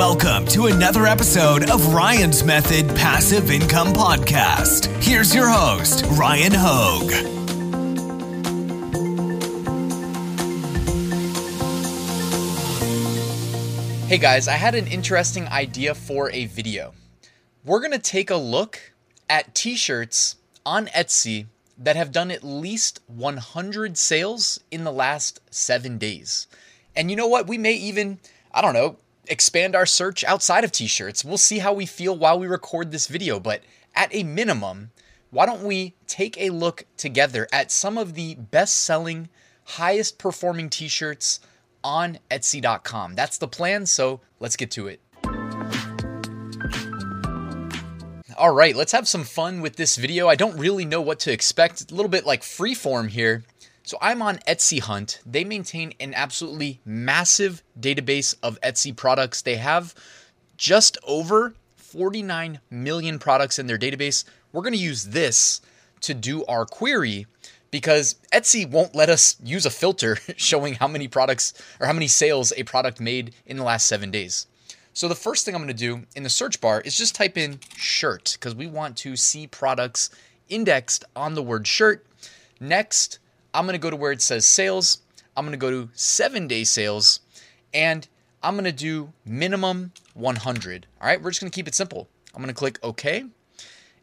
Welcome to another episode of Ryan's Method Passive Income Podcast. Here's your host, Ryan Hogue. Hey guys, I had an interesting idea for a video. We're going to take a look at t shirts on Etsy that have done at least 100 sales in the last seven days. And you know what? We may even, I don't know, expand our search outside of t shirts. We'll see how we feel while we record this video. But at a minimum, why don't we take a look together at some of the best selling, highest performing t shirts on Etsy.com? That's the plan. So let's get to it. All right, let's have some fun with this video. I don't really know what to expect. A little bit like freeform here. So I'm on Etsy Hunt. They maintain an absolutely massive database of Etsy products. They have just over 49 million products in their database. We're going to use this to do our query because Etsy won't let us use a filter showing how many products or how many sales a product made in the last seven days. So the first thing I'm going to do in the search bar is just type in shirt because we want to see products indexed on the word shirt. Next, I'm going to go to where it says sales. I'm going to go to seven day sales and I'm going to do minimum 100. All right, we're just going to keep it simple. I'm going to click OK.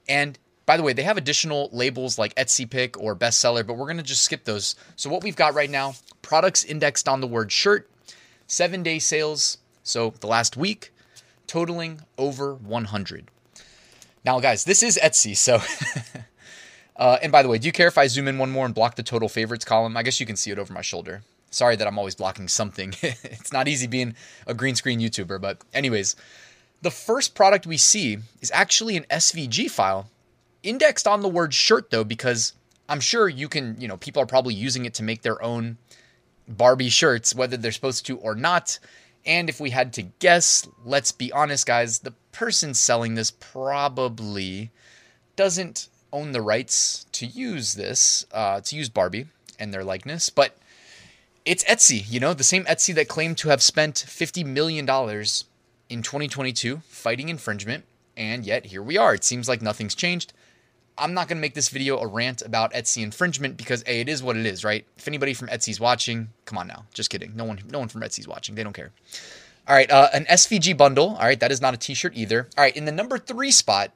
And by the way, they have additional labels like Etsy Pick or bestseller, but we're going to just skip those. So what we've got right now, products indexed on the word shirt, seven day sales, so the last week, totaling over 100. Now, guys, this is Etsy, so. uh, and by the way, do you care if I zoom in one more and block the total favorites column? I guess you can see it over my shoulder. Sorry that I'm always blocking something. it's not easy being a green screen YouTuber, but, anyways, the first product we see is actually an SVG file indexed on the word shirt, though, because I'm sure you can, you know, people are probably using it to make their own Barbie shirts, whether they're supposed to or not. And if we had to guess, let's be honest, guys, the person selling this probably doesn't own the rights to use this, uh, to use Barbie and their likeness, but it's Etsy, you know, the same Etsy that claimed to have spent $50 million in 2022 fighting infringement. And yet here we are. It seems like nothing's changed. I'm not going to make this video a rant about Etsy infringement because a it is what it is, right? If anybody from Etsy's watching, come on now, just kidding. No one, no one from Etsy's watching. They don't care. All right, uh, an SVG bundle. All right, that is not a T-shirt either. All right, in the number three spot,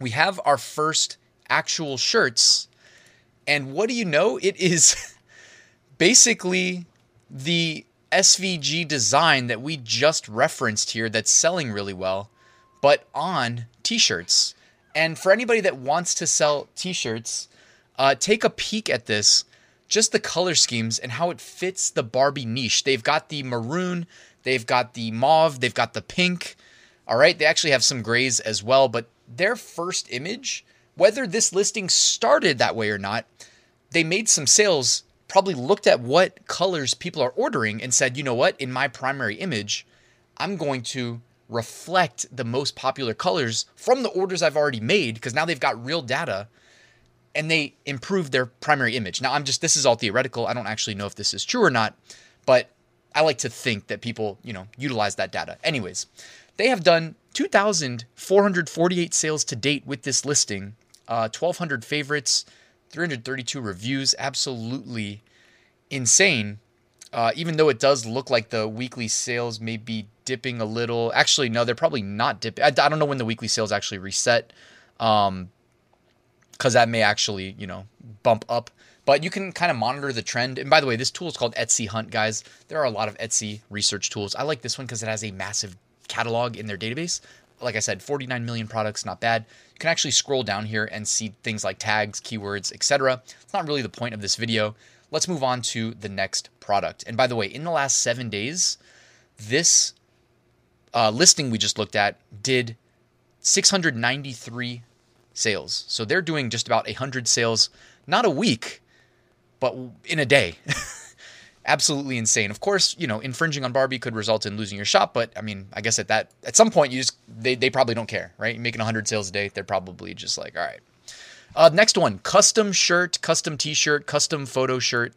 we have our first actual shirts, and what do you know? It is basically the SVG design that we just referenced here that's selling really well, but on T-shirts. And for anybody that wants to sell t shirts, uh, take a peek at this just the color schemes and how it fits the Barbie niche. They've got the maroon, they've got the mauve, they've got the pink. All right, they actually have some grays as well, but their first image, whether this listing started that way or not, they made some sales, probably looked at what colors people are ordering and said, you know what, in my primary image, I'm going to reflect the most popular colors from the orders I've already made because now they've got real data and they improved their primary image. Now, I'm just, this is all theoretical. I don't actually know if this is true or not, but I like to think that people, you know, utilize that data. Anyways, they have done 2,448 sales to date with this listing, uh, 1,200 favorites, 332 reviews. Absolutely insane. Uh, even though it does look like the weekly sales may be dipping a little. Actually, no, they're probably not dipping. I, I don't know when the weekly sales actually reset, um, because that may actually you know bump up. But you can kind of monitor the trend. And by the way, this tool is called Etsy Hunt, guys. There are a lot of Etsy research tools. I like this one because it has a massive catalog in their database. Like I said, 49 million products, not bad. You can actually scroll down here and see things like tags, keywords, etc. It's not really the point of this video. Let's move on to the next product. And by the way, in the last seven days, this uh, listing we just looked at did 693 sales. So they're doing just about 100 sales, not a week, but in a day. Absolutely insane. Of course, you know, infringing on Barbie could result in losing your shop, but I mean, I guess at that at some point you just they, they probably don't care, right? You're making 100 sales a day, they're probably just like, all right. Uh, next one, custom shirt, custom t-shirt, custom photo shirt.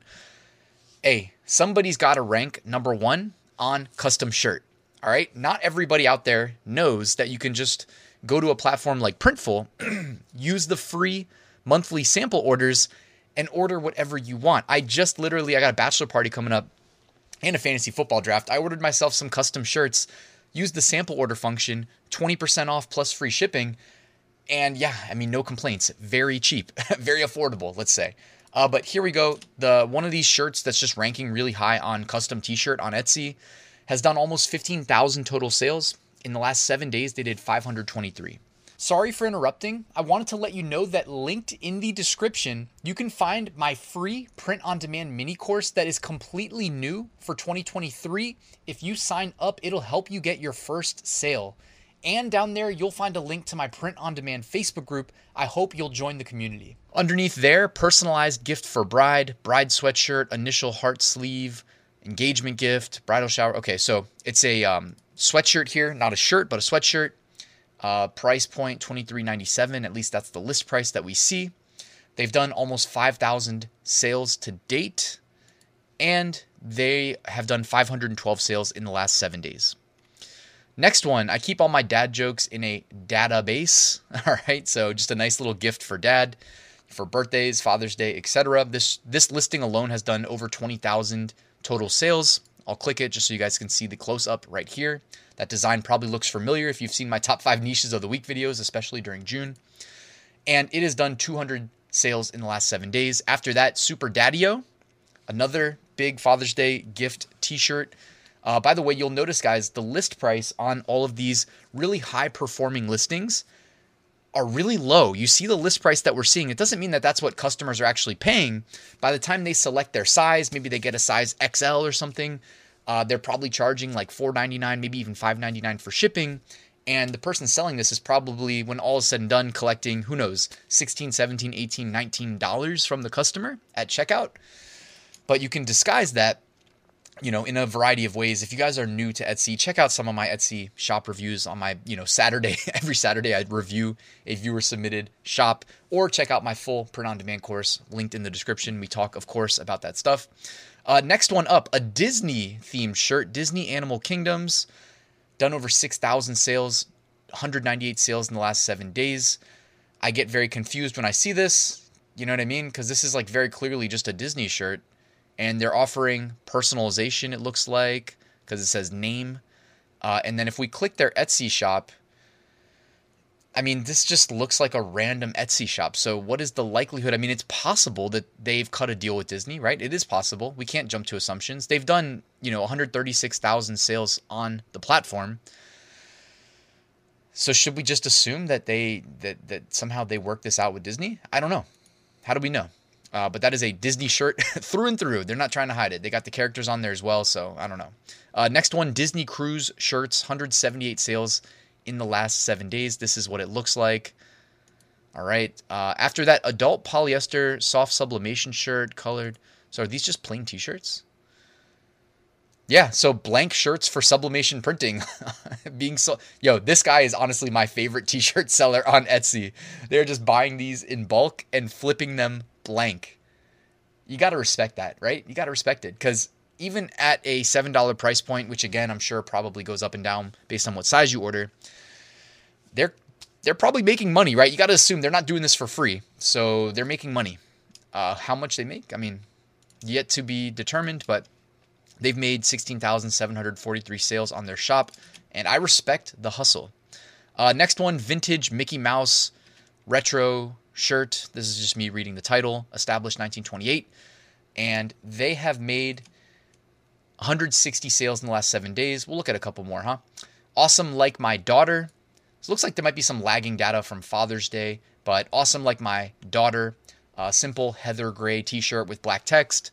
Hey, somebody's got to rank number one on custom shirt. All right. Not everybody out there knows that you can just go to a platform like Printful, use the free monthly sample orders, and order whatever you want. I just literally, I got a bachelor party coming up and a fantasy football draft. I ordered myself some custom shirts, used the sample order function, 20% off plus free shipping. And yeah, I mean, no complaints. Very cheap, very affordable, let's say. Uh, but here we go. The one of these shirts that's just ranking really high on custom T-shirt on Etsy has done almost 15,000 total sales. In the last seven days, they did 523. Sorry for interrupting. I wanted to let you know that linked in the description, you can find my free print on demand mini course that is completely new for 2023. If you sign up, it'll help you get your first sale. And down there, you'll find a link to my print on demand Facebook group. I hope you'll join the community. Underneath there, personalized gift for bride, bride sweatshirt, initial heart sleeve, engagement gift, bridal shower. Okay, so it's a um, sweatshirt here, not a shirt, but a sweatshirt. Uh, price point twenty three ninety seven. At least that's the list price that we see. They've done almost five thousand sales to date, and they have done five hundred and twelve sales in the last seven days. Next one, I keep all my dad jokes in a database. All right, so just a nice little gift for dad, for birthdays, Father's Day, etc. This this listing alone has done over twenty thousand total sales. I'll click it just so you guys can see the close up right here. That design probably looks familiar if you've seen my top five niches of the week videos, especially during June. And it has done 200 sales in the last seven days. After that, Super Daddio, another big Father's Day gift t shirt. Uh, by the way, you'll notice, guys, the list price on all of these really high performing listings are really low. You see the list price that we're seeing. It doesn't mean that that's what customers are actually paying. By the time they select their size, maybe they get a size XL or something, uh, they're probably charging like $4.99, maybe even $5.99 for shipping. And the person selling this is probably, when all is said and done, collecting, who knows, $16, $17, $18, 19 dollars from the customer at checkout. But you can disguise that you know, in a variety of ways. If you guys are new to Etsy, check out some of my Etsy shop reviews on my, you know, Saturday. Every Saturday I review a viewer submitted shop or check out my full print on demand course linked in the description. We talk, of course, about that stuff. Uh, next one up, a Disney themed shirt, Disney Animal Kingdoms, done over 6,000 sales, 198 sales in the last seven days. I get very confused when I see this. You know what I mean? Because this is like very clearly just a Disney shirt and they're offering personalization it looks like because it says name. Uh, and then if we click their etsy shop i mean this just looks like a random etsy shop. So what is the likelihood? I mean it's possible that they've cut a deal with disney right? It is possible. We can't jump to assumptions. They've done you know 136000 sales on the platform. So should we just assume that they that that somehow they work this out with disney? I don't know. How do we know uh, but that is a Disney shirt through and through. They're not trying to hide it. They got the characters on there as well, so I don't know. Uh, next one Disney Cruise shirts, 178 sales in the last seven days. This is what it looks like. All right. Uh, after that, adult polyester soft sublimation shirt, colored. So are these just plain t shirts? Yeah, so blank shirts for sublimation printing being so yo, this guy is honestly my favorite t-shirt seller on Etsy. They're just buying these in bulk and flipping them blank. You got to respect that, right? You got to respect it cuz even at a $7 price point, which again, I'm sure probably goes up and down based on what size you order, they're they're probably making money, right? You got to assume they're not doing this for free. So they're making money. Uh, how much they make? I mean, yet to be determined, but They've made 16,743 sales on their shop, and I respect the hustle. Uh, next one, vintage Mickey Mouse retro shirt. This is just me reading the title. Established 1928, and they have made 160 sales in the last seven days. We'll look at a couple more, huh? Awesome, like my daughter. So looks like there might be some lagging data from Father's Day, but awesome, like my daughter. Uh, simple heather gray T-shirt with black text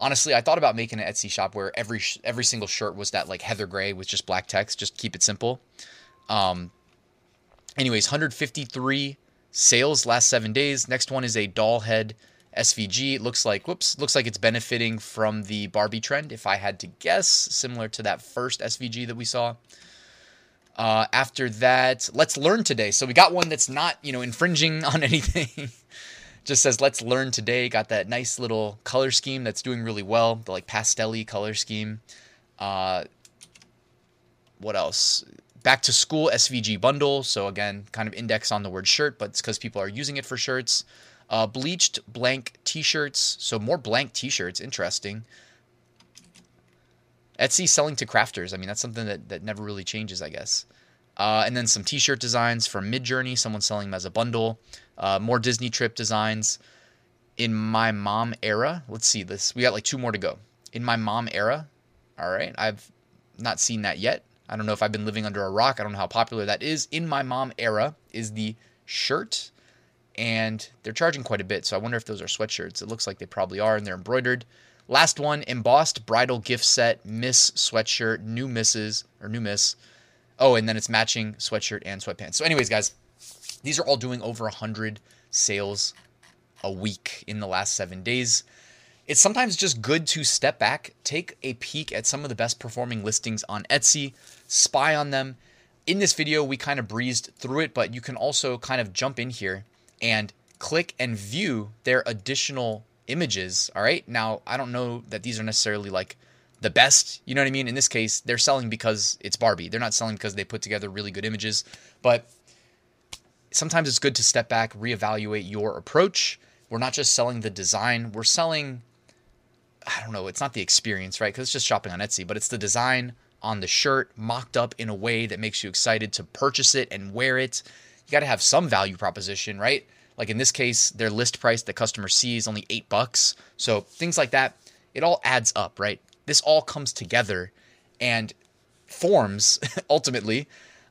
honestly, I thought about making an Etsy shop where every every single shirt was that like heather gray with just black text, just keep it simple. Um, anyways, 153 sales last seven days. Next one is a doll head SVG. It looks like whoops, looks like it's benefiting from the Barbie trend. If I had to guess, similar to that first SVG that we saw. Uh, after that, let's learn today. So we got one that's not, you know, infringing on anything just says let's learn today got that nice little color scheme that's doing really well the like pastelly color scheme uh, what else? Back to school SVG bundle. So again, kind of index on the word shirt, but it's because people are using it for shirts. Uh, bleached blank t-shirts. So more blank t-shirts. Interesting. Etsy selling to crafters. I mean, that's something that, that never really changes, I guess. Uh, and then some t-shirt designs from Midjourney. Someone selling them as a bundle. Uh, more Disney trip designs. In my mom era, let's see this. We got like two more to go. In my mom era, all right. I've not seen that yet. I don't know if I've been living under a rock. I don't know how popular that is. In my mom era is the shirt, and they're charging quite a bit. So I wonder if those are sweatshirts. It looks like they probably are, and they're embroidered. Last one, embossed bridal gift set, Miss sweatshirt, new misses or new miss. Oh, and then it's matching sweatshirt and sweatpants. So, anyways, guys, these are all doing over a hundred sales a week in the last seven days. It's sometimes just good to step back, take a peek at some of the best performing listings on Etsy, spy on them. In this video, we kind of breezed through it, but you can also kind of jump in here and click and view their additional images. All right. Now, I don't know that these are necessarily like the best. You know what I mean? In this case, they're selling because it's Barbie. They're not selling because they put together really good images. But sometimes it's good to step back, reevaluate your approach. We're not just selling the design, we're selling I don't know, it's not the experience, right? Because it's just shopping on Etsy, but it's the design on the shirt mocked up in a way that makes you excited to purchase it and wear it. You got to have some value proposition, right? Like in this case, their list price the customer sees only eight bucks. So things like that, it all adds up, right? This all comes together and forms ultimately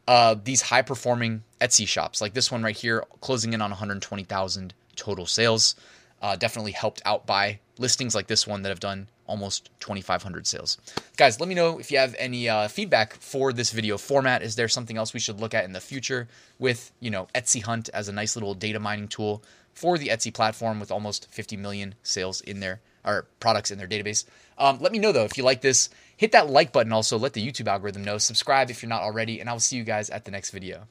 uh, these high performing Etsy shops. Like this one right here, closing in on 120,000 total sales. Uh, definitely helped out by listings like this one that have done almost 2,500 sales. Guys, let me know if you have any uh, feedback for this video format. Is there something else we should look at in the future with, you know, Etsy Hunt as a nice little data mining tool for the Etsy platform with almost 50 million sales in there, or products in their database? Um, let me know though if you like this. Hit that like button also. Let the YouTube algorithm know. Subscribe if you're not already, and I will see you guys at the next video.